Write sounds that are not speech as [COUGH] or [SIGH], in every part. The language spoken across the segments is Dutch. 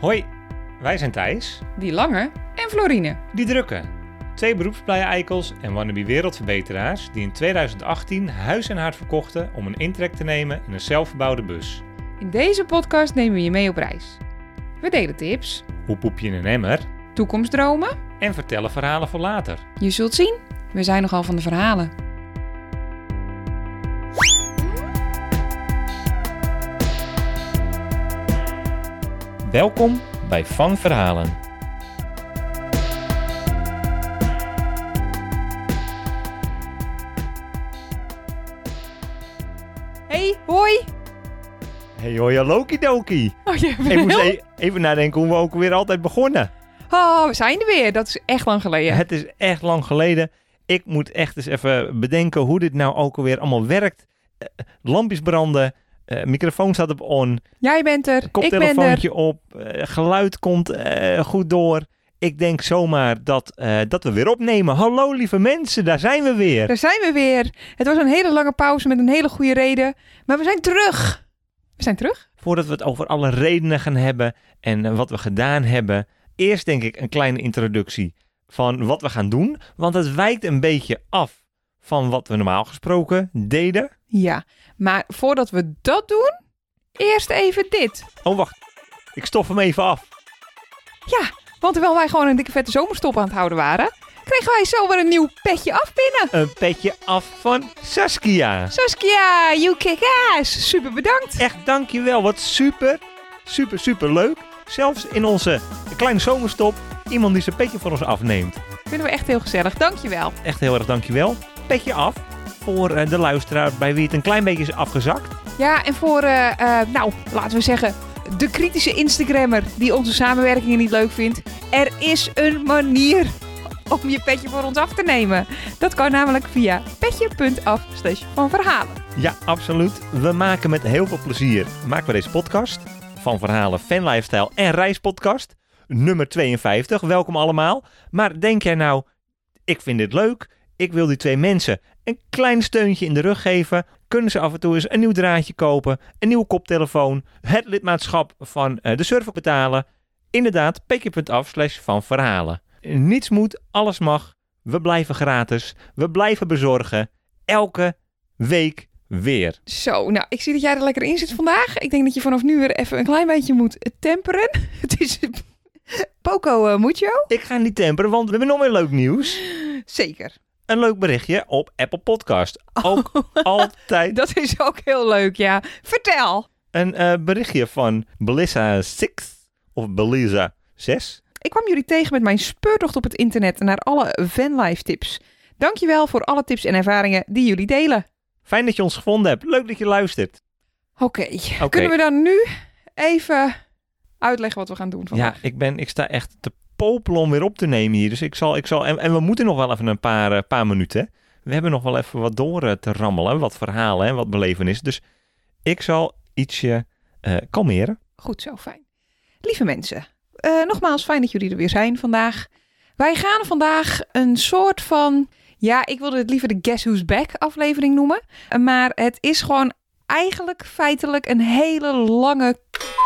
Hoi, wij zijn Thijs, Die lange en Florine. die drukke. Twee beroepsblije eikels en wannabe wereldverbeteraars die in 2018 huis en hart verkochten om een intrek te nemen in een zelfgebouwde bus. In deze podcast nemen we je mee op reis. We delen tips, Hoe poep je in een emmer? toekomstdromen. En vertellen verhalen voor later. Je zult zien, we zijn nogal van de verhalen. Welkom bij Van Verhalen. Hey, hoi! Hey hoi, hallo Doki. Oh, je Ik moest e- even nadenken hoe we ook weer altijd begonnen. Oh, we zijn er weer. Dat is echt lang geleden. Het is echt lang geleden. Ik moet echt eens even bedenken hoe dit nou ook alweer allemaal werkt. Eh, lampjes branden, eh, microfoon staat op on, Jij bent er, koptelefoontje op, eh, geluid komt eh, goed door. Ik denk zomaar dat, dat we weer opnemen. Hallo lieve mensen, daar zijn we weer. Daar zijn we weer. Het was een hele lange pauze met een hele goede reden. Maar we zijn terug. We zijn terug? Voordat we het over alle redenen gaan hebben en wat we gedaan hebben. Eerst denk ik een kleine introductie van wat we gaan doen. Want het wijkt een beetje af van wat we normaal gesproken deden. Ja, maar voordat we dat doen, eerst even dit. Oh, wacht. Ik stof hem even af. Ja, want terwijl wij gewoon een dikke vette zomerstop aan het houden waren, kregen wij zomaar een nieuw petje af binnen. Een petje af van Saskia. Saskia, you kick ass. Super bedankt. Echt dankjewel. Wat super, super, super leuk. Zelfs in onze kleine zomerstop iemand die zijn petje voor ons afneemt. Vinden we echt heel gezellig. Dankjewel. Echt heel erg dankjewel. Petje af voor eh, de luisteraar bij wie het een klein beetje is afgezakt. Ja, en voor, eh, eh, nou, laten we zeggen, de kritische Instagrammer die onze samenwerkingen niet leuk vindt. Er is een manier om je petje voor ons af te nemen. Dat kan namelijk via petje.af van verhalen. Ja, absoluut. We maken met heel veel plezier maken we deze podcast van verhalen, fan lifestyle en reispodcast. Nummer 52. Welkom allemaal. Maar denk jij nou, ik vind dit leuk. Ik wil die twee mensen een klein steuntje in de rug geven. Kunnen ze af en toe eens een nieuw draadje kopen, een nieuwe koptelefoon, het lidmaatschap van eh, de server betalen. Inderdaad, petje.af slash van verhalen. Niets moet, alles mag. We blijven gratis. We blijven bezorgen. Elke week weer. Zo, nou, ik zie dat jij er lekker in zit vandaag. Ik denk dat je vanaf nu weer even een klein beetje moet temperen. [LAUGHS] Het is Poco uh, Mucho. Ik ga niet temperen, want we hebben nog meer leuk nieuws. Zeker. Een leuk berichtje op Apple Podcast. Ook [LAUGHS] altijd Dat is ook heel leuk, ja. Vertel. een eh, berichtje van Belissa 6 of Belisa 6. Ik kwam jullie tegen met mijn speurtocht op het internet naar alle vanlife tips. Dankjewel voor alle tips en ervaringen die jullie delen. Fijn dat je ons gevonden hebt. Leuk dat je luistert. Oké, kunnen we dan nu even uitleggen wat we gaan doen Ja, vandaag? ik, ben, ik sta echt te popelen om weer op te nemen hier. Dus ik zal, ik zal en, we moeten nog wel even een paar, eh, paar minuten. We hebben nog wel even wat door eh, te rammelen. Wat verhalen en wat belevenissen. Dus ik zal ietsje eh, kalmeren. Goed zo, fijn. Lieve mensen, nogmaals fijn dat jullie er weer zijn vandaag. Wij gaan vandaag een soort van, ja, ik wilde het liever de Guess Who's Back aflevering noemen. Maar het is gewoon eigenlijk feitelijk een hele lange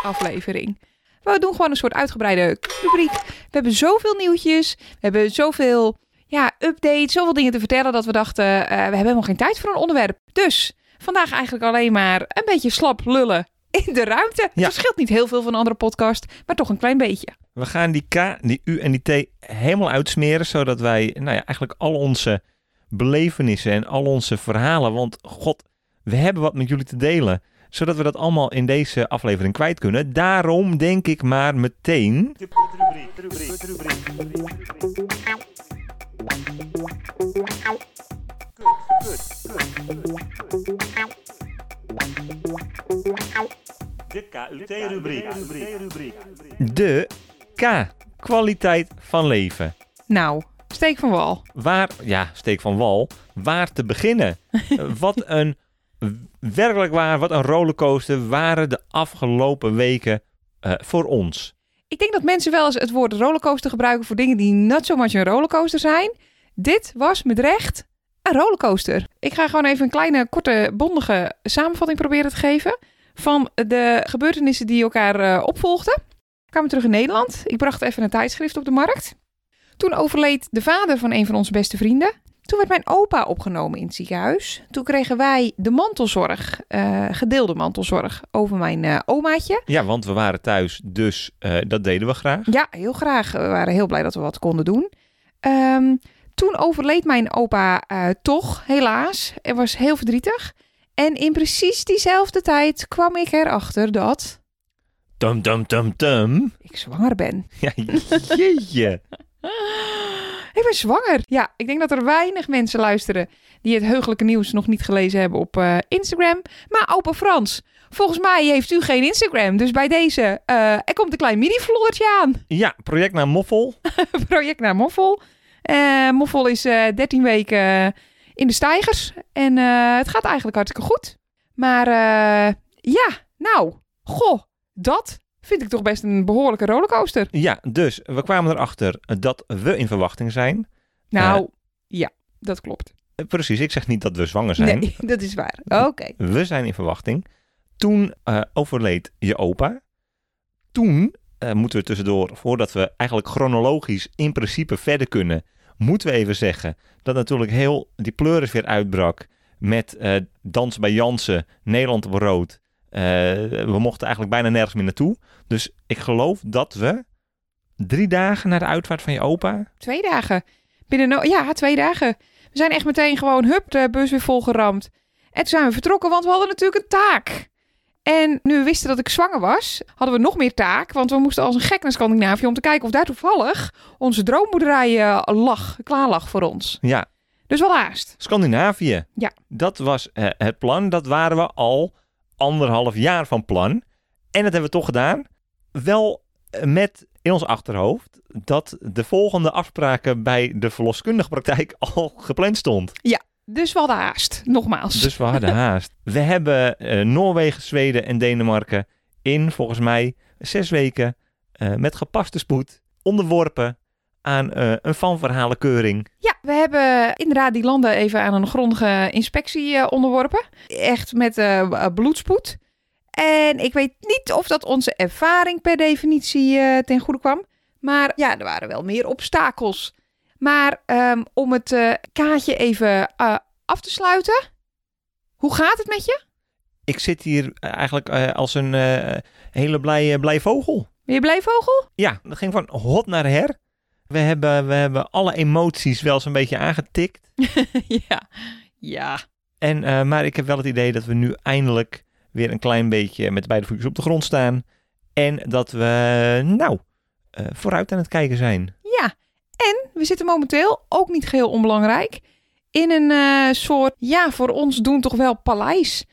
aflevering. We doen gewoon een soort uitgebreide rubriek. We hebben zoveel nieuwtjes, we hebben zoveel ja, updates, zoveel dingen te vertellen dat we dachten, eh, we hebben helemaal geen tijd voor een onderwerp. Dus vandaag eigenlijk alleen maar een beetje slap lullen in de ruimte. Het Ja. verschilt niet heel veel van een andere podcast, maar toch een klein beetje. We gaan die K, die U en die T helemaal uitsmeren, zodat wij nou ja, eigenlijk al onze belevenissen en al onze verhalen, want god, we hebben wat met jullie te delen, zodat we dat allemaal in deze aflevering kwijt kunnen. Daarom denk ik maar meteen... De KUT-rubriek. De K, kwaliteit van leven. Nou, steek van wal. Waar, ja, steek van wal, waar te beginnen? [LAUGHS] Wat een, werkelijk waar, wat een rollercoaster waren de afgelopen weken eh, voor ons. Ik denk dat mensen wel eens het woord rollercoaster gebruiken voor dingen die not so much een rollercoaster zijn. Dit was met recht een rollercoaster. Ik ga gewoon even een kleine, korte, bondige samenvatting proberen te geven van de gebeurtenissen die elkaar eh, opvolgden. kwamen terug in Nederland. Ik bracht even een tijdschrift op de markt. Toen overleed de vader van een van onze beste vrienden. Toen werd mijn opa opgenomen in het ziekenhuis. Toen kregen wij de mantelzorg, eh, gedeelde mantelzorg, over mijn eh, omaatje. Ja, want we waren thuis, dus eh, dat deden we graag. Ja, heel graag. We waren heel blij dat we wat konden doen. Ehm, toen overleed mijn opa toch, helaas. Het was heel verdrietig. En in precies diezelfde tijd kwam ik erachter dat Tum, tum, tum, tum. ik zwanger ben. Ja, jeetje. [LAUGHS] Ik ben zwanger. Ja, ik denk dat er weinig mensen luisteren die het heugelijke nieuws nog niet gelezen hebben op eh, Instagram. Maar opa Frans, volgens mij heeft u geen Instagram. Dus bij deze, eh, er komt een klein mini-vloddertje aan. Ja, project naar Moffel. [LAUGHS] Project naar Moffel. Eh, Moffel is eh 13 weken in de stijgers. En het gaat eigenlijk hartstikke goed. Maar ja, nou, goh, dat vind ik toch best een behoorlijke rollercoaster. Ja, dus we kwamen erachter dat we in verwachting zijn. Nou, ja, dat klopt. Eh, Precies, ik zeg niet dat we zwanger zijn. Nee, [LAUGHS] dat is waar. Oké. We zijn in verwachting. Toen eh, overleed je opa. Toen eh, moeten we tussendoor, voordat we eigenlijk chronologisch in principe verder kunnen, moeten we even zeggen dat natuurlijk heel die pleuris weer uitbrak met eh, Dans bij Jansen, Nederland op rood. Eh, we mochten eigenlijk bijna nergens meer naartoe. Dus ik geloof dat we drie dagen na de uitvaart van je opa. Twee dagen. Binnen no ja, twee dagen. We zijn echt meteen gewoon, hup, de bus weer volgeramd. En toen zijn we vertrokken, want we hadden natuurlijk een taak. En nu we wisten dat ik zwanger was, hadden we nog meer taak. Want we moesten als een gek naar Scandinavië om te kijken of daar toevallig onze droomboerderij eh, lag, klaar lag voor ons. Ja, Dus wel haast. Scandinavië. Ja. Dat was eh, het plan. Dat waren we al anderhalf jaar van plan. En dat hebben we toch gedaan. Wel met in ons achterhoofd dat de volgende afspraken bij de verloskundige praktijk [LAUGHS] al gepland stond. Dus we hadden haast, nogmaals. Dus we hadden [LAUGHS] haast. We hebben eh, Noorwegen, Zweden en Denemarken in volgens mij zes weken eh, met gepaste spoed onderworpen aan eh, een vanverhalenkeuring. Ja, we hebben inderdaad die landen even aan een grondige inspectie eh, onderworpen. Echt met eh, bloedspoed. En ik weet niet of dat onze ervaring per definitie ten goede kwam. Maar ja, er waren wel meer obstakels. Maar ehm, om het kaartje even af te sluiten. Hoe gaat het met je? Ik zit hier eigenlijk als een hele blij, blij vogel. Ben je blij, vogel? Ja, dat ging van hot naar her. We hebben, we hebben alle emoties wel zo'n beetje aangetikt. [LAUGHS] ja. Ja. En, eh, maar ik heb wel het idee dat we nu eindelijk weer een klein beetje met beide voetjes op de grond staan. En dat we, nou, eh, vooruit aan het kijken zijn. Ja. En we zitten momenteel, ook niet geheel onbelangrijk, in een eh, soort, ja, voor ons doen toch wel paleis.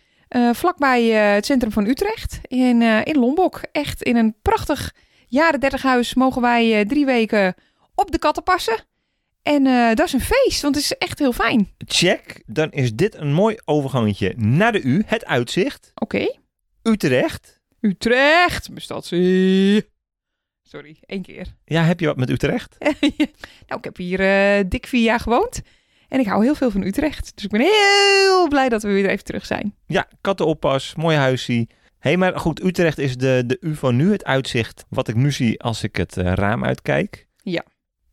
Vlakbij het centrum van Utrecht, in, in Lombok. Echt in een prachtig jaren 30 huis mogen wij drie weken op de katten passen. En eh, dat is een feest, want het is echt heel fijn. Check, dan is dit een mooi overgangetje naar de U, het uitzicht. Oké. Utrecht. Utrecht, mijn stadsie. Sorry, één keer. [LAUGHS] Ja, heb je wat met Utrecht? nou, ik heb hier eh, dik vier jaar gewoond. En ik hou heel veel van Utrecht. Dus ik ben heel blij dat we weer even terug zijn. Ja, kattenoppas, mooi huisje. Hé, maar goed, Utrecht is de, de U van nu, het uitzicht wat ik nu zie als ik het eh, raam uitkijk. Ja.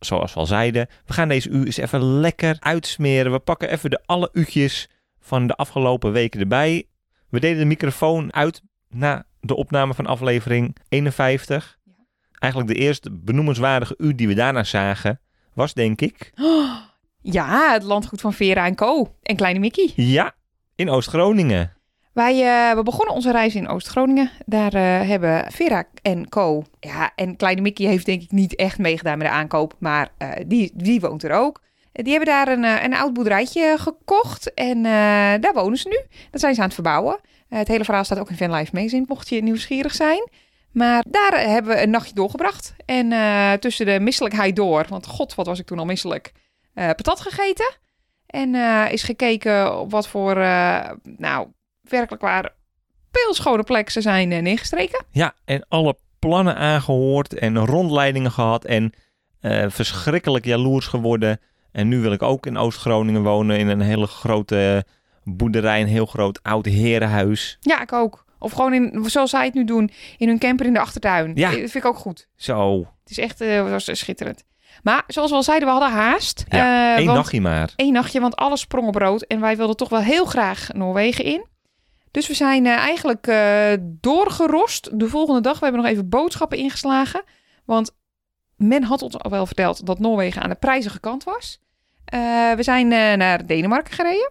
Zoals we al zeiden, we gaan deze U eens even lekker uitsmeren. We pakken even de alle u'tjes van de afgelopen weken erbij. We deden de microfoon uit na de opname van aflevering 51. Ja. Eigenlijk de eerste benoemenswaardige U die we daarna zagen, was denk ik, [GASPS] Ja, het landgoed van Vera en Co. En Kleine Mickey. ja, in Oost-Groningen. Wij eh, we begonnen onze reis in Oost-Groningen. Daar eh, hebben Vera en Co. Ja, en Kleine Mickey heeft denk ik niet echt meegedaan met de aankoop. Maar eh, die, die woont er ook. Die hebben daar een, een oud boerderijtje gekocht. En daar wonen ze nu. Dat zijn ze aan het verbouwen. Het hele verhaal staat ook in Fanlife Magazine, mocht je nieuwsgierig zijn. Maar daar hebben we een nachtje doorgebracht. En tussen de misselijkheid door, want god, wat was ik toen al misselijk, patat gegeten. En is gekeken op wat voor, nou, werkelijk waar peelschone plekken ze zijn eh, neergestreken. Ja, en alle plannen aangehoord en rondleidingen gehad en eh, verschrikkelijk jaloers geworden. En nu wil ik ook in Oost-Groningen wonen in een hele grote boerderij, een heel groot oud herenhuis. Ja, ik ook. Of gewoon in, zoals zij het nu doen, in hun camper in de achtertuin. Ja. Eh, Dat vind ik ook goed. Zo, Het is echt eh, was schitterend. Maar zoals we al zeiden, we hadden haast. Ja, Eh, één want- nachtje maar. één nachtje, want alles sprong op rood. En wij wilden toch wel heel graag Noorwegen in. Dus we zijn eh, eigenlijk eh, doorgerost de volgende dag. We hebben nog even boodschappen ingeslagen. Want men had ons al wel verteld dat Noorwegen aan de prijzige kant was. Eh, we zijn naar Denemarken gereden.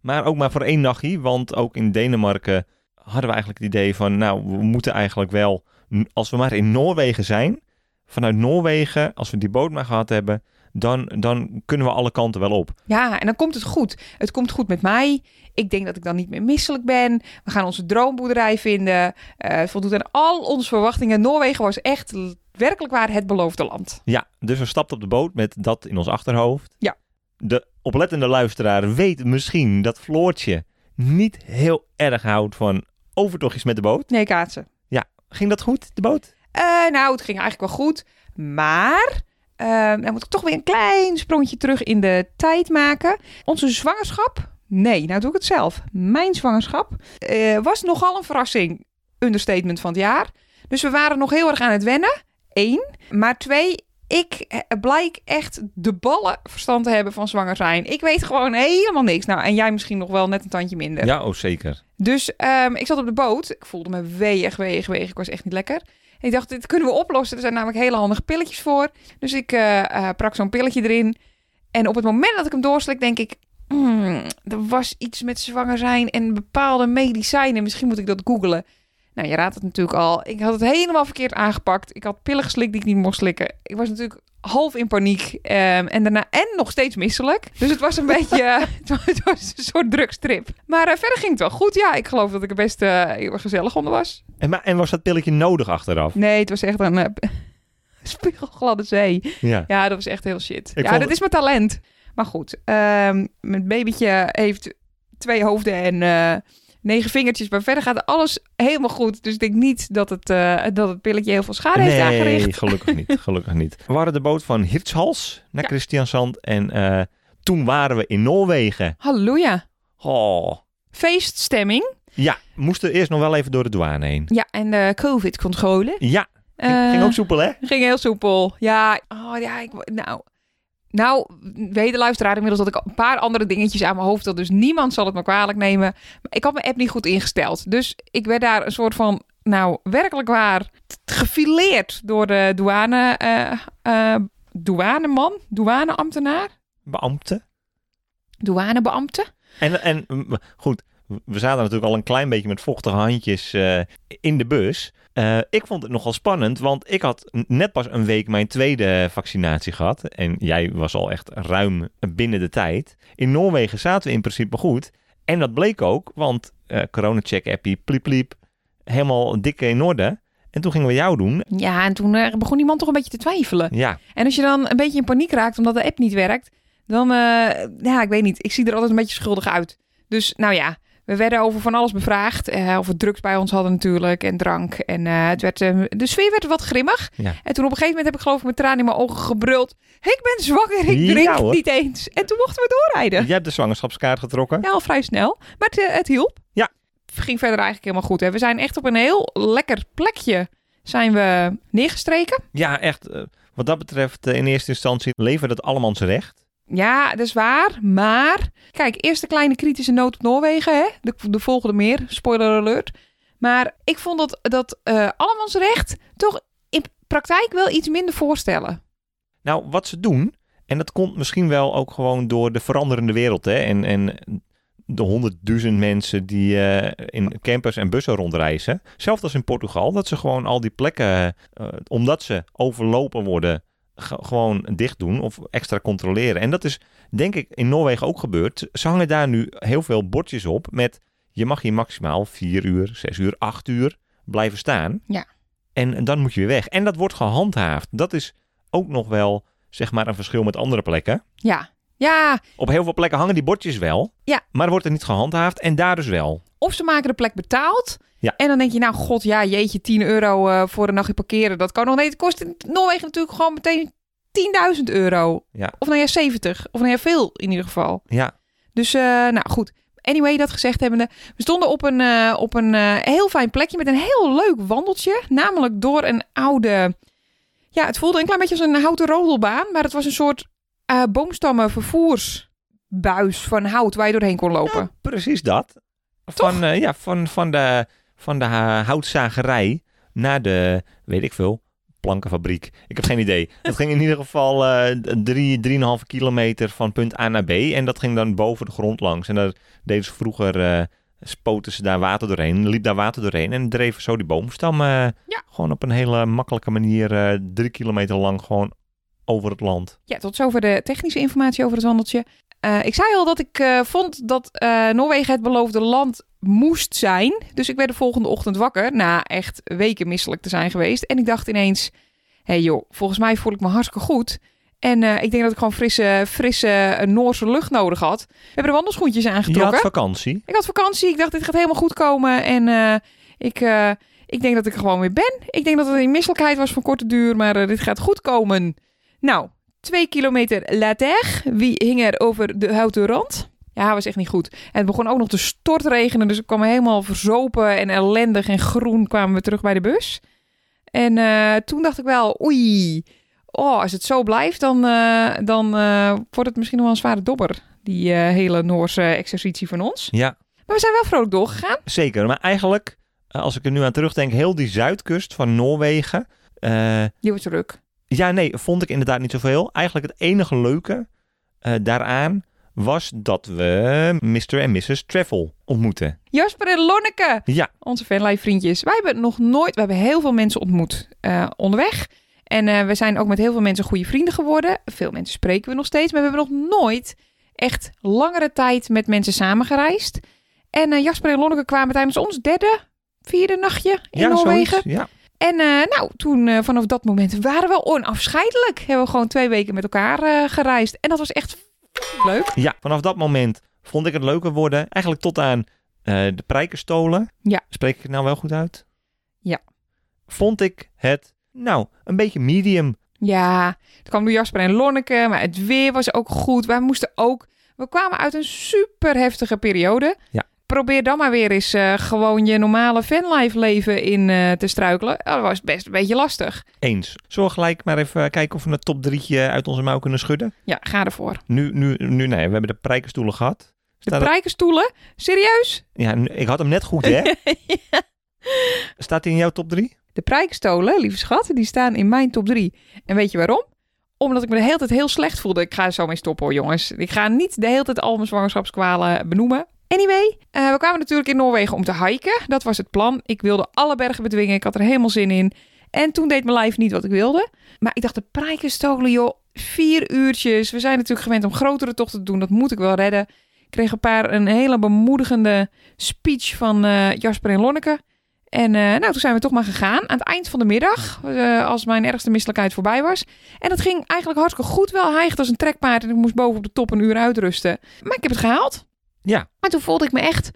Maar ook maar voor één nachtje, want ook in Denemarken hadden we eigenlijk het idee van, nou, we moeten eigenlijk wel, als we maar in Noorwegen zijn, vanuit Noorwegen, als we die boot maar gehad hebben, dan, dan kunnen we alle kanten wel op. Ja, en dan komt het goed. Het komt goed met mij. Ik denk dat ik dan niet meer misselijk ben. We gaan onze droomboerderij vinden. Het voldoet aan al onze verwachtingen. Noorwegen was echt werkelijk waar het beloofde land. Ja, dus we stapten op de boot met dat in ons achterhoofd. Ja. De oplettende luisteraar weet misschien dat Floortje niet heel erg houdt van overtochtjes met de boot. Nee, kaatsen. Ging dat goed, de boot? Eh, nou, het ging eigenlijk wel goed. Maar eh, dan moet ik toch weer een klein sprongetje terug in de tijd maken. Onze zwangerschap? Nee, nou doe ik het zelf. Mijn zwangerschap eh, was nogal een verrassing. Understatement van het jaar. Dus we waren nog heel erg aan het wennen. Eén. Maar twee, ik eh, blijk echt de ballen verstand te hebben van zwanger zijn. Ik weet gewoon helemaal niks. Nou, en jij misschien nog wel net een tandje minder. Ja, oh zeker. Dus ehm, ik zat op de boot. Ik voelde me weeg, weeg, weeg. Ik was echt niet lekker. Ik dacht, dit kunnen we oplossen. Er zijn namelijk hele handige pilletjes voor. Dus ik eh, prak zo'n pilletje erin. En op het moment dat ik hem doorslik, denk ik... "Hmm, er was iets met zwanger zijn en bepaalde medicijnen. Misschien moet ik dat googlen. Nou, je raadt het natuurlijk al. Ik had het helemaal verkeerd aangepakt. Ik had pillen geslikt die ik niet mocht slikken. Ik was natuurlijk half in paniek. ehm, en daarna en nog steeds misselijk. Dus het was een beetje... [LAUGHS] het was- het was een soort drugstrip. Maar eh, verder ging het wel goed. Ja, ik geloof dat ik er best eh, heel erg gezellig onder was. En, maar, en was dat pilletje nodig achteraf? Nee, het was echt een eh, [LAUGHS] spiegelgladde zee. Ja. Ja, dat was echt heel shit. Ik ja, dat is mijn talent. Maar goed, ehm, mijn babytje heeft twee hoofden en eh, negen vingertjes. Maar verder gaat alles helemaal goed. Dus ik denk niet dat het, eh, dat het pilletje heel veel schade heeft aangericht. Nee, gelukkig niet. [LAUGHS] Gelukkig niet. We waren de boot van Hirtshals naar Ja. Christiansand. En eh, toen waren we in Noorwegen. Halleluja. Oh. Feeststemming. Ja, moesten eerst nog wel even door de douane heen. Ja, en de COVID-controle. Ja, ging, Eh, ging ook soepel hè? Ging heel soepel. Ja, oh, ja ik, nou, nou, weet de luisteraar inmiddels dat ik een paar andere dingetjes aan mijn hoofd had. Dus niemand zal het me kwalijk nemen. Maar ik had mijn app niet goed ingesteld. Dus ik werd daar een soort van, nou, werkelijk waar gefileerd door de douane, eh eh, douaneman, douaneambtenaar, Beambte. douanebeambte. En, en goed, we zaten natuurlijk al een klein beetje met vochtige handjes eh, in de bus. Eh, ik vond het nogal spannend, want ik had net pas een week mijn tweede vaccinatie gehad. En jij was al echt ruim binnen de tijd. In Noorwegen zaten we in principe goed. En dat bleek ook, want eh corona-check-appie, pliep pliep, helemaal dik in orde. En toen gingen we jou doen. Ja, en toen begon die man toch een beetje te twijfelen. Ja, En als je dan een beetje in paniek raakt omdat de app niet werkt, dan, ja, ik weet niet. Ik zie er altijd een beetje schuldig uit. Dus nou ja, we werden over van alles bevraagd. eh of we drugs bij ons hadden natuurlijk en drank. En eh, het werd, eh, de sfeer werd wat grimmig. Ja. En toen op een gegeven moment heb ik geloof ik met tranen in mijn ogen gebruld. Ik ben zwanger, ik drink niet eens. En toen mochten we doorrijden. jij hebt de zwangerschapskaart getrokken. Ja, al vrij snel. Maar het, eh, het hielp. Ja. Het ging verder eigenlijk helemaal goed. Hè. We zijn echt op een heel lekker plekje zijn we neergestreken. Ja, echt. eh, wat dat betreft, in eerste instantie leverde het allemaal recht. Ja, dat is waar. Maar, kijk, eerst de kleine kritische noot op Noorwegen. Hè? De, de volgende meer. Spoiler alert. Maar ik vond dat, dat eh allemansrecht toch in praktijk wel iets minder voorstellen. Nou, wat ze doen, en dat komt misschien wel ook gewoon door de veranderende wereld, hè, en, en de honderdduizend mensen die eh, in campers en bussen rondreizen. Zelfs als in Portugal, dat ze gewoon al die plekken, eh, omdat ze overlopen worden, gewoon dicht doen of extra controleren. En dat is, denk ik, in Noorwegen ook gebeurd. Ze hangen daar nu heel veel bordjes op met, je mag hier maximaal vier uur, zes uur, acht uur blijven staan. Ja. En dan moet je weer weg. En dat wordt gehandhaafd. Dat is ook nog wel, zeg maar, een verschil met andere plekken. Ja. Ja, Op heel veel plekken hangen die bordjes wel. Ja. Maar wordt er niet gehandhaafd. En daar dus wel. of ze maken de plek betaald. Ja. En dan denk je, nou god, ja, jeetje, 10 euro eh, voor een nachtje parkeren. Dat kan nog niet. Het kost in Noorwegen natuurlijk gewoon meteen 10.000 euro. Ja. Of nou ja, 70. Of nou ja, veel in ieder geval. Ja. Dus, eh, nou goed. anyway, dat gezegd hebbende. We stonden op een, eh, op een heel fijn plekje met een heel leuk wandeltje. Namelijk door een oude... Ja, het voelde een klein beetje als een houten rodelbaan. Maar het was een soort eh boomstammen vervoersbuis van hout waar je doorheen kon lopen. Ja, precies dat. Van, eh, ja, van, van de, van de houtzagerij naar de, weet ik veel, plankenfabriek. Ik heb geen idee. Het ging in ieder geval eh drie, drieënhalve kilometer van punt A naar B. En dat ging dan boven de grond langs. En daar deden ze vroeger, spoten ze daar water doorheen. Liep daar water doorheen en dreven zo die boomstam Ja. gewoon op een hele makkelijke manier eh, drie kilometer lang gewoon over het land. Ja, tot zover de technische informatie over het wandeltje. Eh, ik zei al dat ik eh, vond dat eh, Noorwegen het beloofde land moest zijn. Dus ik werd de volgende ochtend wakker, na echt weken misselijk te zijn geweest. En ik dacht ineens, hé hey joh, volgens mij voel ik me hartstikke goed. En ik denk dat ik gewoon frisse, frisse Noorse lucht nodig had. We hebben de wandelschoentjes Je aangetrokken. had vakantie. Ik had vakantie. Ik dacht, dit gaat helemaal goed komen. En ik, ik denk dat ik er gewoon weer ben. Ik denk dat het een misselijkheid was van korte duur. Maar dit gaat goed komen. Nou, twee kilometer later. Wie hing er over de houten rand? Ja, was echt niet goed. En het begon ook nog te stortregenen. Dus ik kwam helemaal verzopen en ellendig en groen kwamen we terug bij de bus. En eh, toen dacht ik wel, oei. Oh, als het zo blijft, dan, eh, dan eh, wordt het misschien nog wel een zware dobber. Die hele Noorse exercitie van ons. Ja, Maar we zijn wel vrolijk doorgegaan. zeker. Maar eigenlijk, als ik er nu aan terugdenk, heel die zuidkust van Noorwegen. Die wordt druk. Ja, nee, vond ik inderdaad niet zoveel. Eigenlijk het enige leuke eh, daaraan was dat we Mr. en Mrs. Travel ontmoeten. Jasper en Lonneke, Ja, onze fanlife vriendjes. Wij hebben nog nooit, we hebben heel veel mensen ontmoet eh, onderweg. En eh, we zijn ook met heel veel mensen goede vrienden geworden. Veel mensen spreken we nog steeds, maar we hebben nog nooit echt langere tijd met mensen samengereisd. En Jasper en Lonneke kwamen tijdens ons derde, vierde nachtje in ja Noorwegen. zoiets. Ja. En eh, nou, toen eh, vanaf dat moment waren we onafscheidelijk. Hebben we gewoon twee weken met elkaar eh, gereisd. En dat was echt leuk. ja, vanaf dat moment vond ik het leuker worden. Eigenlijk tot aan de prijkenstolen. Ja. Spreek ik het nou wel goed uit? Ja. Vond ik het, nou, een beetje medium. Ja, het kwam door Jasper en Lonneke, maar het weer was ook goed. Wij moesten ook... We kwamen uit een super heftige periode. Ja. Probeer dan maar weer eens eh, gewoon je normale fanlife leven in eh, te struikelen. Dat was best een beetje lastig. Eens. Zullen we gelijk maar even kijken of we een top drietje uit onze mouw kunnen schudden? Ja, ga ervoor. Nu, nu, nu nee, we hebben de prijkenstoelen gehad. De Staat prijkenstoelen? Serieus? Ja, ik had hem net goed, hè? [LAUGHS] Staat hij in jouw top 3? De prijkenstolen, lieve schat, die staan in mijn top 3. En weet je waarom? Omdat ik me de hele tijd heel slecht voelde. Ik ga er zo mee stoppen hoor, jongens. Ik ga niet de hele tijd al mijn zwangerschapskwalen benoemen. Anyway, eh, we kwamen natuurlijk in Noorwegen om te hiken. Dat was het plan. Ik wilde alle bergen bedwingen. Ik had er helemaal zin in. En toen deed mijn lijf niet wat ik wilde. Maar ik dacht, de prijkenstolen, joh. Vier uurtjes. We zijn natuurlijk gewend om grotere tochten te doen. Dat moet ik wel redden. Ik kreeg een paar een hele bemoedigende speech van eh, Jasper en Lonneke. En eh, nou, toen zijn we toch maar gegaan. Aan het eind van de middag, als mijn ergste misselijkheid voorbij was. En dat ging eigenlijk hartstikke goed. Wel hijgend als een trekpaard. En ik moest boven op de top een uur uitrusten. Maar ik heb het gehaald. Ja. Maar toen voelde ik me echt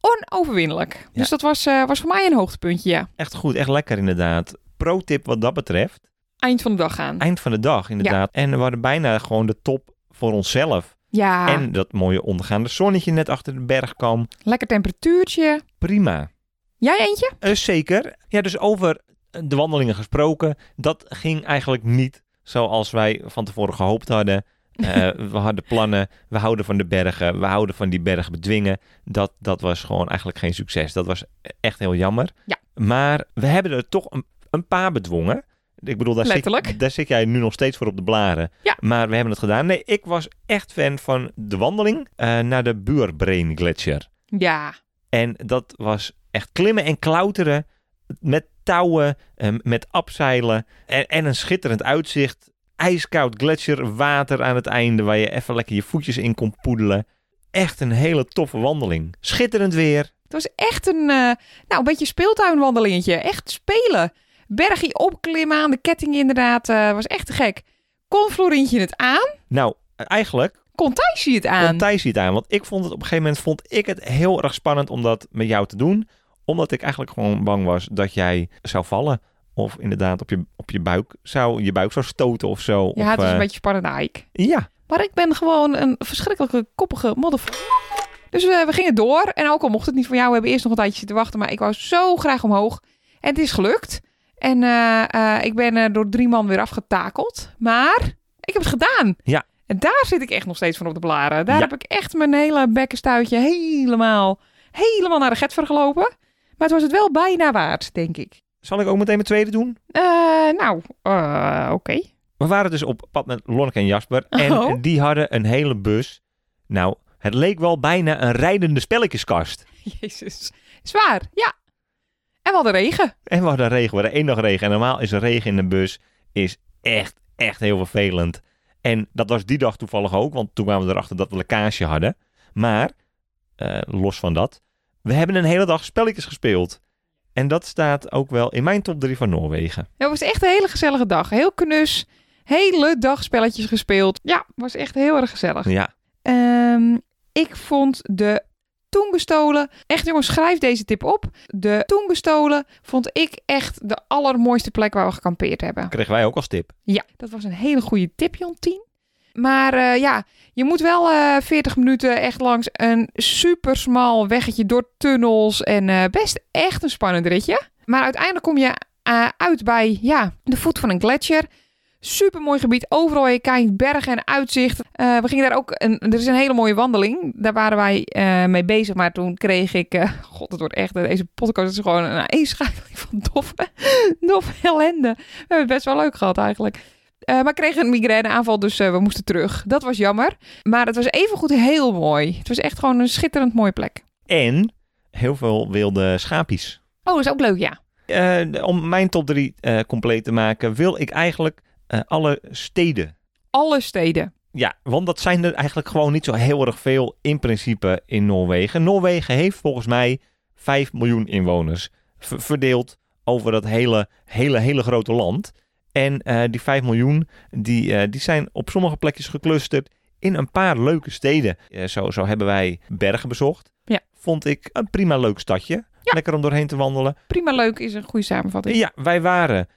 onoverwinnelijk. Dus dat was, eh, was voor mij een hoogtepuntje, ja. Echt goed, echt lekker inderdaad. Pro-tip wat dat betreft. Eind van de dag gaan. Eind van de dag inderdaad. En we hadden bijna gewoon de top voor onszelf. Ja, En dat mooie ondergaande zonnetje net achter de berg kwam. lekker temperatuurtje. Prima. Jij eentje? Eh, zeker. Ja, dus over de wandelingen gesproken. Dat ging eigenlijk niet zoals wij van tevoren gehoopt hadden. Eh, we hadden plannen, we houden van de bergen, we houden van die bergen bedwingen. Dat, dat was gewoon eigenlijk geen succes. Dat was echt heel jammer. Ja. Maar we hebben er toch een, een paar bedwongen. Ik bedoel, daar Letterlijk. zit, daar zit jij nu nog steeds voor op de blaren. Ja. Maar we hebben het gedaan. Nee, ik was echt fan van de wandeling eh, naar de Buurbrain Gletsjer. Ja. En dat was echt klimmen en klauteren met touwen, eh, met abzeilen en, en een schitterend uitzicht. Ijskoud gletsjer, water aan het einde waar je even lekker je voetjes in kon poedelen. Echt een hele toffe wandeling. Schitterend weer. Het was echt een, eh, nou, een beetje speeltuinwandelingetje. Echt spelen. Bergje opklimmen aan de ketting inderdaad. eh, was echt te gek. Kon Florientje het aan? Nou, eigenlijk Kon Thijsje het aan? kon het aan. Want ik vond het op een gegeven moment vond ik het heel erg spannend om dat met jou te doen. Omdat ik eigenlijk gewoon bang was dat jij zou vallen. Of inderdaad op je, op je buik zou, je buik zou stoten of zo. ja, of, het eh, een beetje spannend, Ike. Ja, Maar ik ben gewoon een verschrikkelijke koppige motherfucker. Dus we, we gingen door. En ook al mocht het niet van jou, we hebben eerst nog een tijdje zitten wachten. Maar ik wou zo graag omhoog. En het is gelukt. En eh, eh, ik ben eh, door drie man weer afgetakeld. Maar ik heb het gedaan. Ja. En daar zit ik echt nog steeds van op de blaren. Daar Ja. heb ik echt mijn hele bekkenstuitje helemaal, helemaal naar de getver gelopen. Maar het was het wel bijna waard, denk ik. Zal ik ook meteen mijn tweede doen? Eh, nou, eh, oké. We waren dus op pad met Lonneke en Jasper. En Oh. die hadden een hele bus. Nou, het leek wel bijna een rijdende spelletjeskast. [LAUGHS] Jezus. Zwaar, ja. En we hadden regen. En we hadden regen. We hadden één dag regen. En normaal is regen in de bus is echt, echt heel vervelend. En dat was die dag toevallig ook. Want toen kwamen we erachter dat we lekkage hadden. Maar, eh, los van dat. We hebben een hele dag spelletjes gespeeld. En dat staat ook wel in mijn top 3 van Noorwegen. Het was echt een hele gezellige dag. Heel knus. Hele dag spelletjes gespeeld. Ja, was echt heel erg gezellig. Ja, Ehm, ik vond de Toengestolen... Echt jongens, schrijf deze tip op. De Toengestolen vond ik echt de allermooiste plek waar we gekampeerd hebben. kregen wij ook als tip. Ja, dat was een hele goede tip, Jon 10. Maar eh, ja, je moet wel eh 40 minuten echt langs een super smal weggetje door tunnels. En eh, best echt een spannend ritje. Maar uiteindelijk kom je eh, uit bij ja, de voet van een gletsjer. Super mooi gebied. Overal je kijkt bergen en uitzicht. Eh, we gingen daar ook. Een, er is een hele mooie wandeling. Daar waren wij eh, mee bezig. Maar toen kreeg ik. eh, [LAUGHS] God, het wordt echt. Deze podcast is gewoon een eenschakeling van [LAUGHS] doffe, doffe ellende. We hebben het best wel leuk gehad eigenlijk. Eh, maar kreeg een migraineaanval, dus eh, we moesten terug. Dat was jammer. Maar het was evengoed heel mooi. Het was echt gewoon een schitterend mooie plek. En heel veel wilde schapies. Oh, dat is ook leuk, ja. Eh, om mijn top 3 compleet te maken, wil ik eigenlijk alle steden. Alle steden. Ja, want dat zijn er eigenlijk gewoon niet zo heel erg veel in principe in Noorwegen. Noorwegen heeft volgens mij 5 miljoen inwoners. verdeeld over dat hele, hele, hele grote land. En eh, die 5 miljoen, die, eh, die zijn op sommige plekjes geclusterd in een paar leuke steden. Eh, zo, zo hebben wij Bergen bezocht. Ja. Vond ik een prima leuk stadje. Lekker om doorheen te wandelen. Prima leuk is een goede samenvatting. Ja, wij waren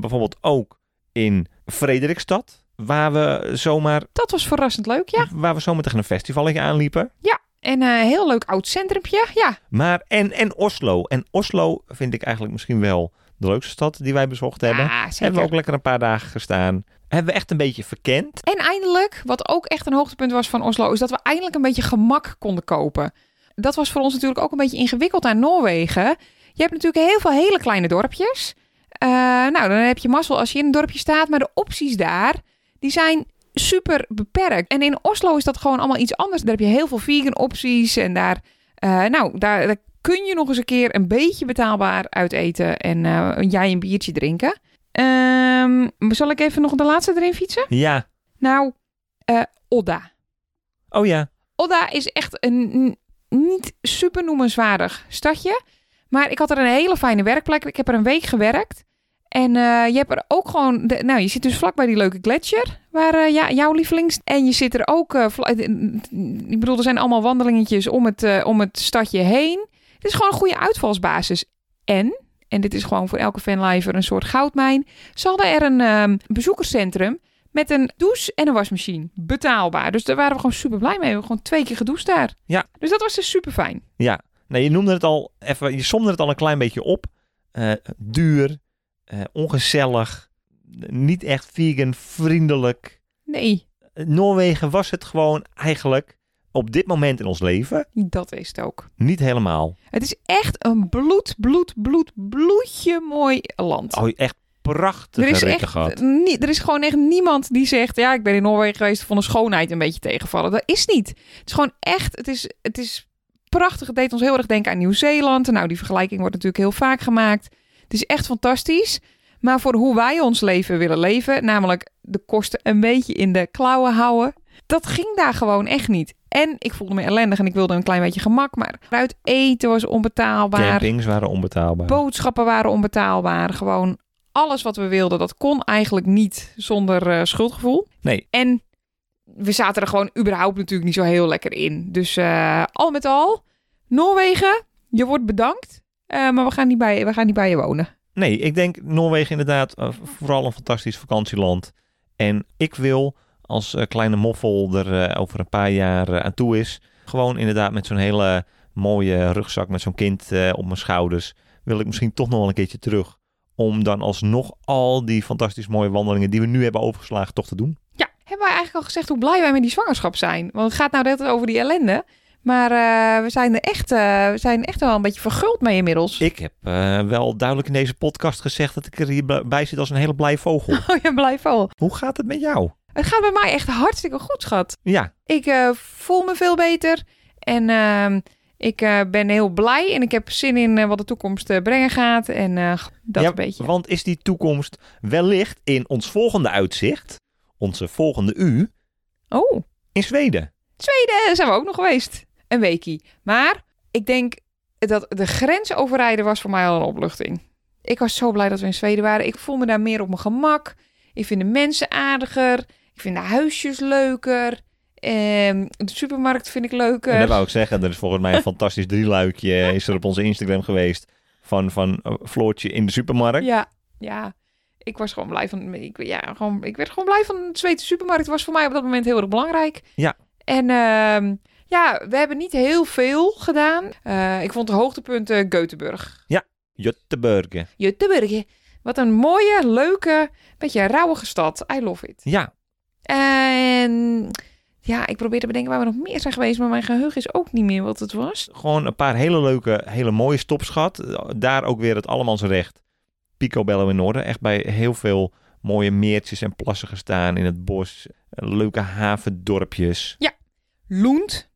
bijvoorbeeld ook in Frederikstad. Waar we zomaar, Dat was verrassend leuk, ja. waar we zomaar tegen een festivaletje aanliepen. En een heel leuk oud centrumpje, ja. Maar en, en Oslo. En Oslo vind ik eigenlijk misschien wel de leukste stad die wij bezocht hebben. Hebben we ook lekker een paar dagen gestaan. Hebben we echt een beetje verkend. En eindelijk, wat ook echt een hoogtepunt was van Oslo, is dat we eindelijk een beetje gemak konden kopen. Dat was voor ons natuurlijk ook een beetje ingewikkeld aan Noorwegen. Je hebt natuurlijk heel veel hele kleine dorpjes. Eh, nou, dan heb je mazzel als je in een dorpje staat, maar de opties daar, die zijn super beperkt. En in Oslo is dat gewoon allemaal iets anders. Daar heb je heel veel vegan opties en daar, eh, nou, daar, daar kun je nog eens een keer een beetje betaalbaar uit eten en eh, jij een biertje drinken. Ehm, zal ik even nog de laatste erin fietsen? Ja. Nou, eh, Odda. Oh ja. Odda is echt een niet super noemenswaardig stadje. Maar ik had er een hele fijne werkplek. Ik heb er een week gewerkt. En eh, je hebt er ook gewoon... De, nou, je zit dus vlak bij die leuke gletsjer. Waar ja, jouw lievelings... En je zit er ook... ik bedoel, er zijn allemaal wandelingetjes om het, om het stadje heen. Het is gewoon een goede uitvalsbasis. En, en dit is gewoon voor elke fanlifer een soort goudmijn. Ze hadden er een ehm, bezoekerscentrum met een douche en een wasmachine. Betaalbaar. Dus daar waren we gewoon super blij mee. We hebben gewoon twee keer gedoucht daar. Ja. Dus dat was dus super fijn. Ja. Nou, je noemde het al even, je somde het al een klein beetje op. Eh, duur, eh, ongezellig, niet echt vegan vriendelijk. Nee, Noorwegen was het gewoon eigenlijk op dit moment in ons leven dat is het ook. niet helemaal. Het is echt een bloed, bloed, bloed, bloedje mooi land. Oh, echt prachtige er is echt gehad. nie- er is gewoon echt niemand die zegt: Ja, ik ben in Noorwegen geweest, vond de schoonheid een beetje tegenvallen. Dat is niet. Het is gewoon echt, het is, het is prachtig. Het deed ons heel erg denken aan Nieuw-Zeeland. Nou, die vergelijking wordt natuurlijk heel vaak gemaakt. Het is echt fantastisch. Maar voor hoe wij ons leven willen leven, namelijk de kosten een beetje in de klauwen houden, dat ging daar gewoon echt niet. En ik voelde me ellendig en ik wilde een klein beetje gemak, maar uit eten was onbetaalbaar. Campings waren onbetaalbaar. Boodschappen waren onbetaalbaar. Gewoon alles wat we wilden, dat kon eigenlijk niet zonder eh, schuldgevoel. Nee. En we zaten er gewoon überhaupt natuurlijk niet zo heel lekker in. Dus eh, al met al, Noorwegen, je wordt bedankt. Eh, maar we gaan, niet bij, we gaan niet bij je wonen. Nee, ik denk Noorwegen inderdaad vooral een fantastisch vakantieland. En ik wil, als eh, kleine moffel er eh, over een paar jaar eh, aan toe is, Gewoon inderdaad met zo'n hele mooie rugzak met zo'n kind op mijn schouders. Wil ik misschien toch nog wel een keertje terug. Om dan alsnog al die fantastisch mooie wandelingen die we nu hebben overgeslagen toch te doen. Ja, hebben wij eigenlijk al gezegd hoe blij wij met die zwangerschap zijn? Want het gaat nou net over die ellende. Maar we, zijn er echt, we zijn echt wel een beetje verguld mee inmiddels. Ik heb wel duidelijk in deze podcast gezegd dat ik er hierbij zit als een hele [LAUGHS] blij vogel. Oh ja, blijf al. Hoe gaat het met jou? Het gaat bij mij echt hartstikke goed, schat. Ja, Ik eh, voel me veel beter. En ehm, ik eh, ben heel blij. En ik heb zin in eh, wat de toekomst brengen gaat. En dat Ja, een beetje. want is die toekomst wellicht in ons volgende uitzicht, onze volgende U, Oh, in Zweden? Zweden zijn we ook nog geweest. Een weekie. Maar ik denk dat de grens overrijden was voor mij al een opluchting. Ik was zo blij dat we in Zweden waren. Ik voel me daar meer op mijn gemak. Ik vind de mensen aardiger. Ik vind de huisjes leuker. Ehm, de supermarkt vind ik leuker. En dat wou ik zeggen, er is volgens mij een fantastisch drieluikje, [LAUGHS] is er op onze Instagram geweest, van, van eh, Floortje in de supermarkt. Ja, ja. Ik was gewoon blij van. Ik, ja, gewoon, ik werd gewoon blij van de Zweedse supermarkt. was voor mij op dat moment heel erg belangrijk. Ja. En ehm, ja, we hebben niet heel veel gedaan. Eh, ik vond de hoogtepunten Göteborg. Göteborg. Göteborg. Wat een mooie, leuke, beetje rauwige stad. I love it. Ja, En ja, ik probeer te bedenken waar we nog meer zijn geweest. Maar mijn geheugen is ook niet meer wat het was. gewoon een paar hele leuke, hele mooie stopschat. Daar ook weer het allemansrecht. Picobello in orde. Echt bij heel veel mooie meertjes en plassen gestaan in het bos. Leuke havendorpjes. Lund.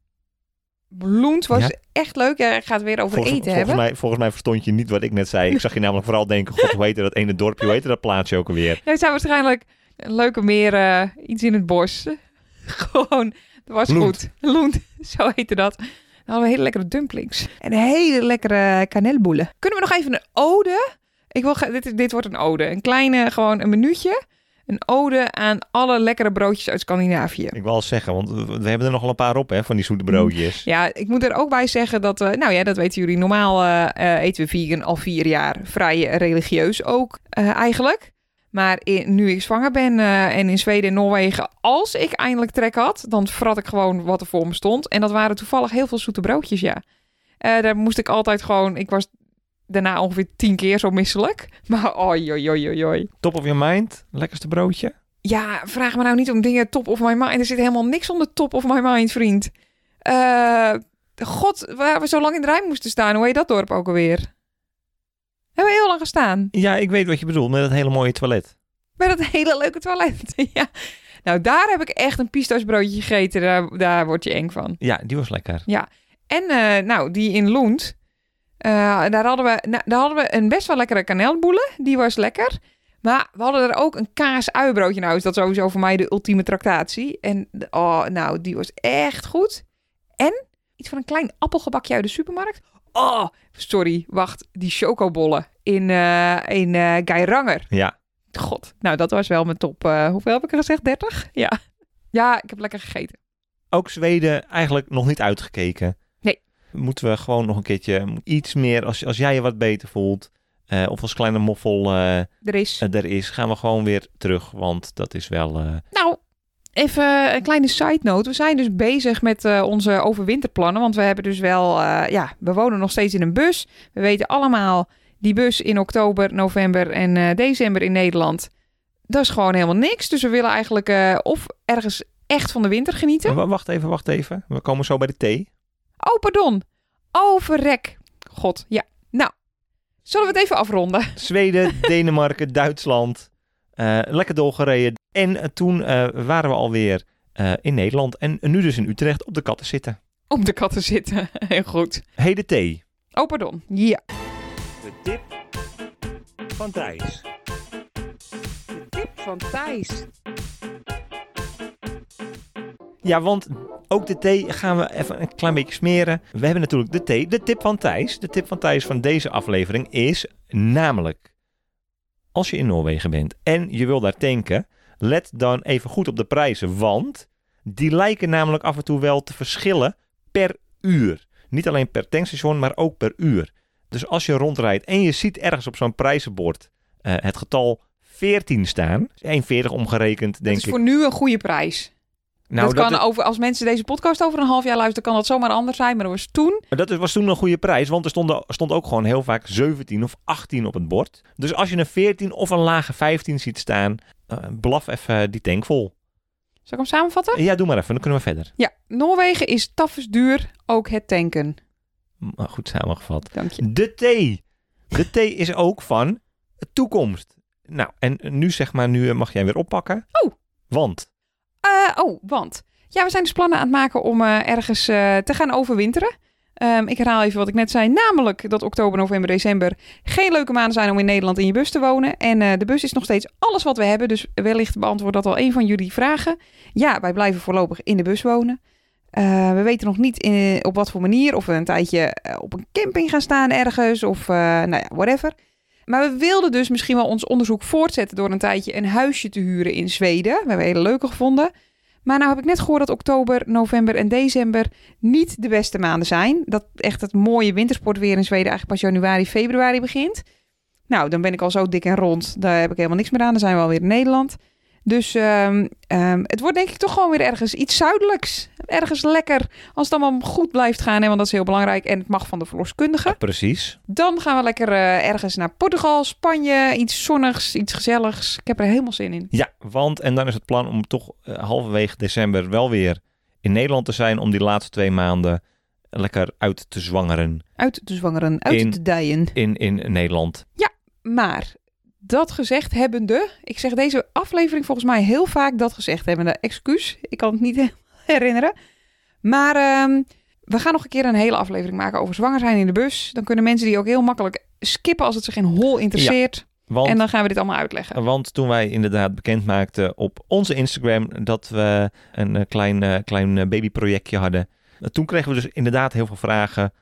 Lund was Ja. echt leuk. Ja, ik ga het weer over Volgens, eten volgens, hebben. mij, volgens mij verstond je niet wat ik net zei. Ik zag je namelijk vooral denken, god, hoe heette dat ene dorpje? Hoe heette dat plaatsje ook alweer? Ja, het zijn waarschijnlijk leuke meer eh, iets in het bos. [LAUGHS] Gewoon, dat was Loent. goed. Loent, [LAUGHS] zo heette dat. Dan hadden we hele lekkere dumplings. En hele lekkere kanelboelen. Kunnen we nog even een ode? Ik wil, dit, dit wordt een ode. Een kleine, gewoon een minuutje. Een ode aan alle lekkere broodjes uit Scandinavië. Ik wil al zeggen, want we hebben er nogal een paar op, hè, van die zoete broodjes. Ja, ik moet er ook bij zeggen dat we, nou ja, dat weten jullie, normaal eh, eten we vegan al vier jaar. Vrij religieus ook eigenlijk. Maar in- nu ik zwanger ben eh, en in Zweden en Noorwegen, als ik eindelijk trek had, dan vrat ik gewoon wat er voor me stond. En dat waren toevallig heel veel zoete broodjes, ja. Eh, daar moest ik altijd gewoon, ik was daarna ongeveer tien keer zo misselijk. [LAUGHS] Maar oi, oi, oi, oi, oi. Top of your mind, lekkerste broodje. Ja, vraag me nou niet om dingen top of my mind. Er zit helemaal niks onder top of my mind, vriend. Eh, God, waar we zo lang in de rij moesten staan. Hoe heet dat dorp ook alweer? Hebben we heel lang gestaan. Ja, ik weet wat je bedoelt, met dat hele mooie toilet. Bij dat hele leuke toilet. [LAUGHS] ja. Nou, daar heb ik echt een pistachebroodje gegeten. Daar, daar word je eng van. Ja, die was lekker. En eh, nou, die in Loend. eh, daar, hadden we, nou, daar hadden we een best wel lekkere kanelboelen. Die was lekker. Maar we hadden er ook een kaas-uibroodje. Nou is dat sowieso voor mij de ultieme tractatie. En oh, nou, die was echt goed. En iets van een klein appelgebakje uit de supermarkt. Oh, sorry, wacht. Die chocobollen in, eh in eh Geiranger. Ja, God, nou dat was wel mijn top. eh, hoeveel heb ik er gezegd? 30? Ja. Ja, ik heb lekker gegeten. ook Zweden eigenlijk nog niet uitgekeken. Nee. Moeten we gewoon nog een keertje iets meer, als, als jij je wat beter voelt, of als kleine moffel Er is. er is, gaan we gewoon weer terug, want dat is wel... Nou, even een kleine side note. We zijn dus bezig met eh, onze overwinterplannen. Want we hebben dus wel, eh, ja, we wonen nog steeds in een bus. We weten allemaal, die bus in oktober, november en eh, december in Nederland. Dat is gewoon helemaal niks. Dus we willen eigenlijk of ergens echt van de winter genieten. wa- Wacht even, wacht even. We komen zo bij de thee. Oh, pardon. Oh, verrek. God, ja. Nou, zullen we het even afronden? Zweden, [LAUGHS] Denemarken, Duitsland. Eh, lekker doorgereden. En eh, toen eh, waren we alweer eh in Nederland. En nu dus in Utrecht op de katten zitten. Op de katten zitten. [LAUGHS] Heel goed. De thee. Oh, pardon. Ja. De tip van Thijs. De tip van Thijs. Ja, want ook de thee gaan we even een klein beetje smeren. We hebben natuurlijk de thee. De tip van Thijs. De tip van Thijs van deze aflevering is namelijk... Als je in Noorwegen bent en je wil daar tanken... let dan even goed op de prijzen. Want die lijken namelijk af en toe wel te verschillen per uur. Niet alleen per tankstation, maar ook per uur. Dus als je rondrijdt en je ziet ergens op zo'n prijzenbord... eh, het getal 14 staan... 1,40 omgerekend, Dat denk is ik. voor nu een goede prijs. Nou, dat dat, kan over, als mensen deze podcast over een half jaar luisteren, kan dat zomaar anders zijn. Maar dat was toen. dat was toen een goede prijs, want er stond, stond ook gewoon heel vaak 17 of 18 op het bord. Dus als je een 14 of een lage 15 ziet staan, eh, blaf even die tank vol. Zal ik hem samenvatten? Ja, doe maar even, dan kunnen we verder. Ja, Noorwegen is tafels duur, ook het tanken. M- Goed samengevat. Dank je. De thee. De thee is ook van toekomst. Nou, en nu zeg maar, nu eh, mag jij weer oppakken. Oh. Want, Eh, oh, want. Ja, we zijn dus plannen aan het maken om eh, ergens eh, te gaan overwinteren. Ehm, ik herhaal even wat ik net zei, namelijk dat oktober, november, december geen leuke maanden zijn om in Nederland in je bus te wonen. En de bus is nog steeds alles wat we hebben, dus wellicht beantwoordt dat al een van jullie vragen. Ja, wij blijven voorlopig in de bus wonen. We weten nog niet op wat voor manier, of we een tijdje op een camping gaan staan ergens, of nou ja, whatever. Maar we wilden dus misschien wel ons onderzoek voortzetten door een tijdje een huisje te huren in Zweden. We hebben hele leuke gevonden. Maar nou heb ik net gehoord dat oktober, november en december niet de beste maanden zijn. Dat echt het mooie wintersportweer in Zweden eigenlijk pas januari, februari begint. Nou, dan ben ik al zo dik en rond. Daar heb ik helemaal niks meer aan. Dan zijn we alweer in Nederland. Dus ehm, ehm, het wordt denk ik toch gewoon weer ergens iets zuidelijks. Ergens lekker. Als het allemaal goed blijft gaan, hè, want dat is heel belangrijk. En het mag van de verloskundige. precies. Dan gaan we lekker eh, ergens naar Portugal, Spanje. Iets zonnigs, iets gezelligs. Ik heb er helemaal zin in. Ja, want en dan is het plan om toch eh, halverwege december wel weer in Nederland te zijn om die laatste twee maanden lekker uit te zwangeren Uit te zwangeren, uit In- te dijen. in, in Nederland. Maar dat gezegd hebbende, ik zeg deze aflevering volgens mij heel vaak dat gezegd hebbende. Excuus, ik kan het niet [LAUGHS] herinneren. Maar ehm, we gaan nog een keer een hele aflevering maken over zwanger zijn in de bus. Dan kunnen mensen die ook heel makkelijk skippen als het ze geen hol interesseert. Want, En dan gaan we dit allemaal uitleggen. want toen wij inderdaad bekend maakten op onze Instagram dat we een eh, klein, eh, klein eh, babyprojectje hadden. Toen kregen we dus inderdaad heel veel vragen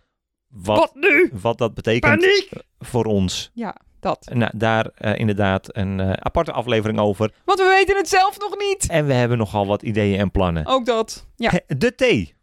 wat, Wat nu? wat dat betekent Paniek! voor ons. Ja, dat. Nou, daar eh, inderdaad een eh, aparte aflevering over. Want we weten het zelf nog niet. En we hebben nogal wat ideeën en plannen. Ook dat. Ja. De thee.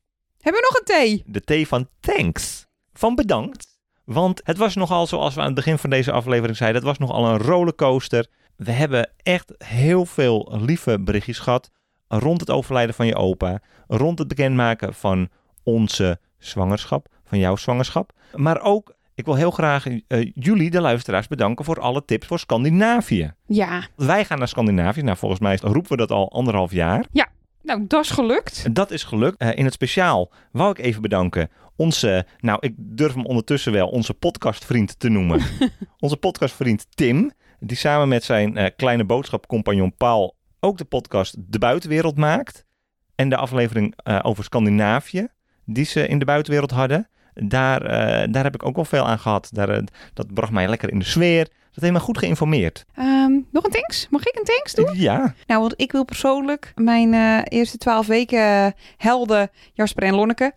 Hebben we nog een thee? De thee van thanks. Van bedankt. Want het was nogal, zoals we aan het begin van deze aflevering zeiden, het was nogal een rollercoaster. We hebben echt heel veel lieve berichtjes gehad rond het overlijden van je opa. Rond het bekendmaken van onze zwangerschap, van jouw zwangerschap. Maar ook, ik wil heel graag eh, jullie, de luisteraars, bedanken voor alle tips voor Scandinavië. Ja. Wij gaan naar Scandinavië. Nou, volgens mij roepen we dat al anderhalf jaar. Nou, dat is gelukt. Dat is gelukt. Eh, in het speciaal wou ik even bedanken onze, nou ik durf hem ondertussen wel onze podcastvriend te noemen. [LAUGHS] onze podcastvriend Tim, die samen met zijn eh, kleine boodschapcompagnon Paul ook de podcast De Buitenwereld maakt. En de aflevering over Scandinavië, die ze in de buitenwereld hadden. Daar, eh, daar heb ik ook wel veel aan gehad. Daar, eh, dat bracht mij lekker in de sfeer. Dat heeft me goed geïnformeerd. Ehm, nog een thanks? Mag ik een thanks doen? Ja, Nou, want ik wil persoonlijk mijn eh, eerste twaalf weken helden Jasper en Lonneke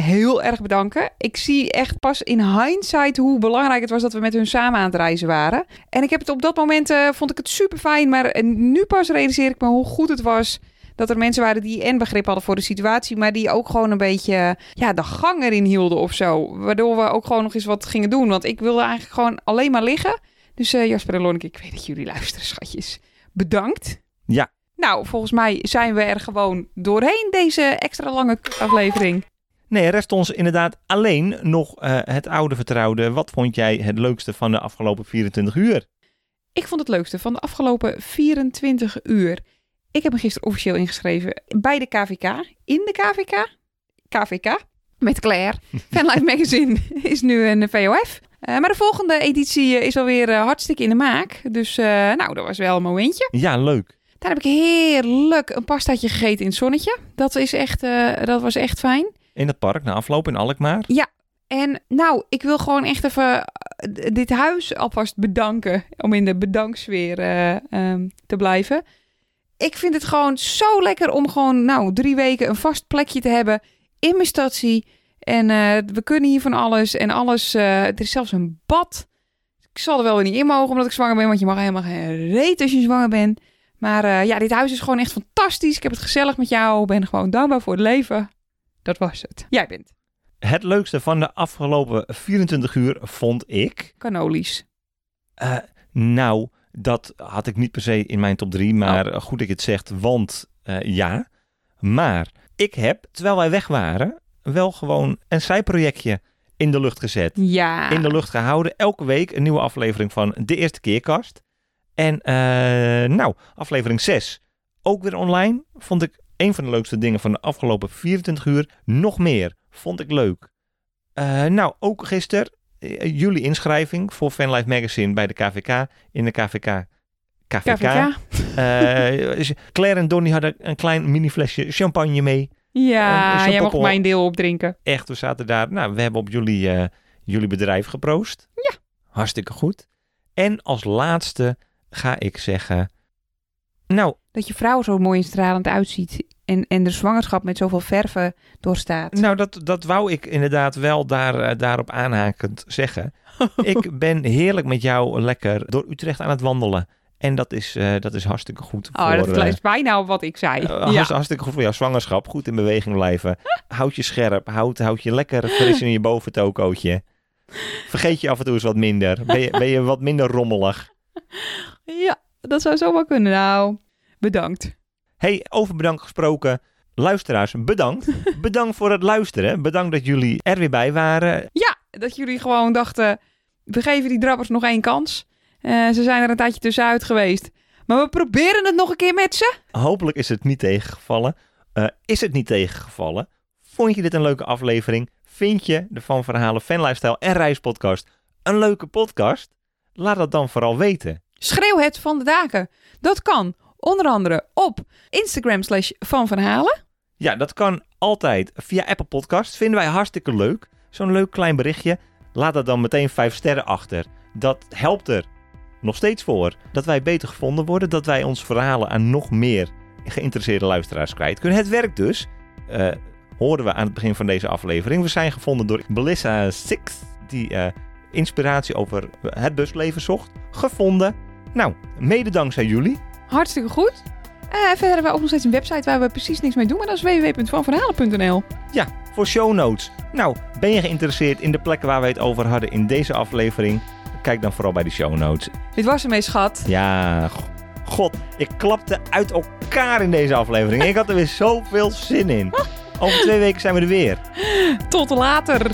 heel erg bedanken. Ik zie echt pas in hindsight hoe belangrijk het was dat we met hun samen aan het reizen waren. En ik heb het op dat moment, vond ik het super fijn, maar nu pas realiseer ik me hoe goed het was dat er mensen waren die en begrip hadden voor de situatie, maar die ook gewoon een beetje ja, de gang erin hielden of zo. Waardoor we ook gewoon nog eens wat gingen doen. Want ik wilde eigenlijk gewoon alleen maar liggen. Dus eh, Jasper en Lonneke, ik weet dat jullie luisteren, schatjes. Bedankt. Ja. Nou, volgens mij zijn we er gewoon doorheen deze extra lange aflevering. Nee, rest ons inderdaad alleen nog eh, het oude vertrouwde. Wat vond jij het leukste van de afgelopen 24 uur? Ik vond het leukste van de afgelopen 24 uur. Ik heb me gisteren officieel ingeschreven bij de KVK. In de KVK. KVK. Met Claire. [LAUGHS] Fanlife Magazine is nu een VOF. Eh, maar de volgende editie eh, is alweer eh, hartstikke in de maak. Dus nou, dat was wel een momentje. Ja, leuk. Daar heb ik heerlijk een pastaatje gegeten in het zonnetje. Dat, is echt, dat was echt fijn. In het park, na afloop in Alkmaar. En nou, ik wil gewoon echt even dit huis alvast bedanken. Om in de bedanksfeer ehm, te blijven. Ik vind het gewoon zo lekker om gewoon nou, drie weken een vast plekje te hebben in mijn statie. En eh, we kunnen hier van alles en alles. eh, er is zelfs een bad. Ik zal er wel weer niet in mogen omdat ik zwanger ben. Want je mag helemaal geen reet als je zwanger bent. Maar eh, ja, dit huis is gewoon echt fantastisch. Ik heb het gezellig met jou. Ik ben gewoon dankbaar voor het leven. Dat was het. Jij bent. Het leukste van de afgelopen 24 uur vond ik. Canolies. nou, dat had ik niet per se in mijn top 3. Maar goed dat je het zegt, want eh, ja. Maar ik heb, terwijl wij weg waren, wel gewoon een zijprojectje in de lucht gezet. Ja. In de lucht gehouden. Elke week een nieuwe aflevering van De Eerste Keerkast. En eh, nou, aflevering 6 ook weer online. Vond ik een van de leukste dingen van de afgelopen 24 uur. Nog meer. Vond ik leuk. Eh, nou, ook gisteren jullie inschrijving voor Fanlife Magazine bij de KVK. In de KVK. KVK. KVK. Eh, Claire en Donnie hadden een klein mini flesje champagne mee. Eh, Ja, jij poppel- mijn deel opdrinken. Echt, we zaten daar. Nou, we hebben op jullie, eh, jullie bedrijf geproost. Ja. Hartstikke goed. En als laatste ga ik zeggen. Nou, Dat je vrouw zo mooi en stralend uitziet. En, en de zwangerschap met zoveel verven doorstaat. nou dat, dat wou ik inderdaad wel daar, eh, daarop aanhakend zeggen. [LAUGHS] ik ben heerlijk met jou lekker door Utrecht aan het wandelen. En dat is, eh, dat is hartstikke goed voor... Oh, dat eh, is bijna op wat ik zei. eh, ja. hartst- Hartstikke goed voor jouw zwangerschap. Goed in beweging blijven. Houd je scherp. Houd, houd je lekker fris in je boventokootje. Vergeet je af en toe eens wat minder. Ben je, ben je wat minder rommelig. [LAUGHS] ja, dat zou zomaar kunnen. Nou, bedankt. Hey, over bedankt gesproken. Luisteraars, bedankt. [LAUGHS] Bedankt voor het luisteren. Bedankt dat jullie er weer bij waren. Ja, dat jullie gewoon dachten, we geven die drabbers nog één kans. Eh, ze zijn er een tijdje tussenuit geweest. Maar we proberen het nog een keer met ze. Hopelijk is het niet tegengevallen. Eh, is het niet tegengevallen? Vond je dit een leuke aflevering? Vind je de Van Verhalen Fan Lifestyle en Reispodcast een leuke podcast? Laat dat dan vooral weten. Schreeuw het van de daken. Dat kan onder andere op Instagram slash van Van Halen. Ja, dat kan altijd via Apple Podcast. Vinden wij hartstikke leuk. Zo'n leuk klein berichtje. Laat dat dan meteen 5 sterren achter. Dat helpt er nog steeds voor dat wij beter gevonden worden. Dat wij ons verhalen aan nog meer geïnteresseerde luisteraars kwijt kunnen. Het werkt dus. eh hoorden we aan het begin van deze aflevering. We zijn gevonden door Melissa Six. Die eh, inspiratie over het busleven zocht. Gevonden. Nou, mede dankzij jullie. Hartstikke goed. Eh, verder hebben we ook nog steeds een website waar we precies niks mee doen. Maar dat is www.vanverhalen.nl. Ja, voor show notes. Nou, ben je geïnteresseerd in de plekken waar we het over hadden in deze aflevering? Kijk dan vooral bij de show notes. Dit was ermee, schat. Ja, god, ik klapte uit elkaar in deze aflevering. Ik had er weer zoveel zin in. [LAUGHS] Over twee weken zijn we er weer. Tot later.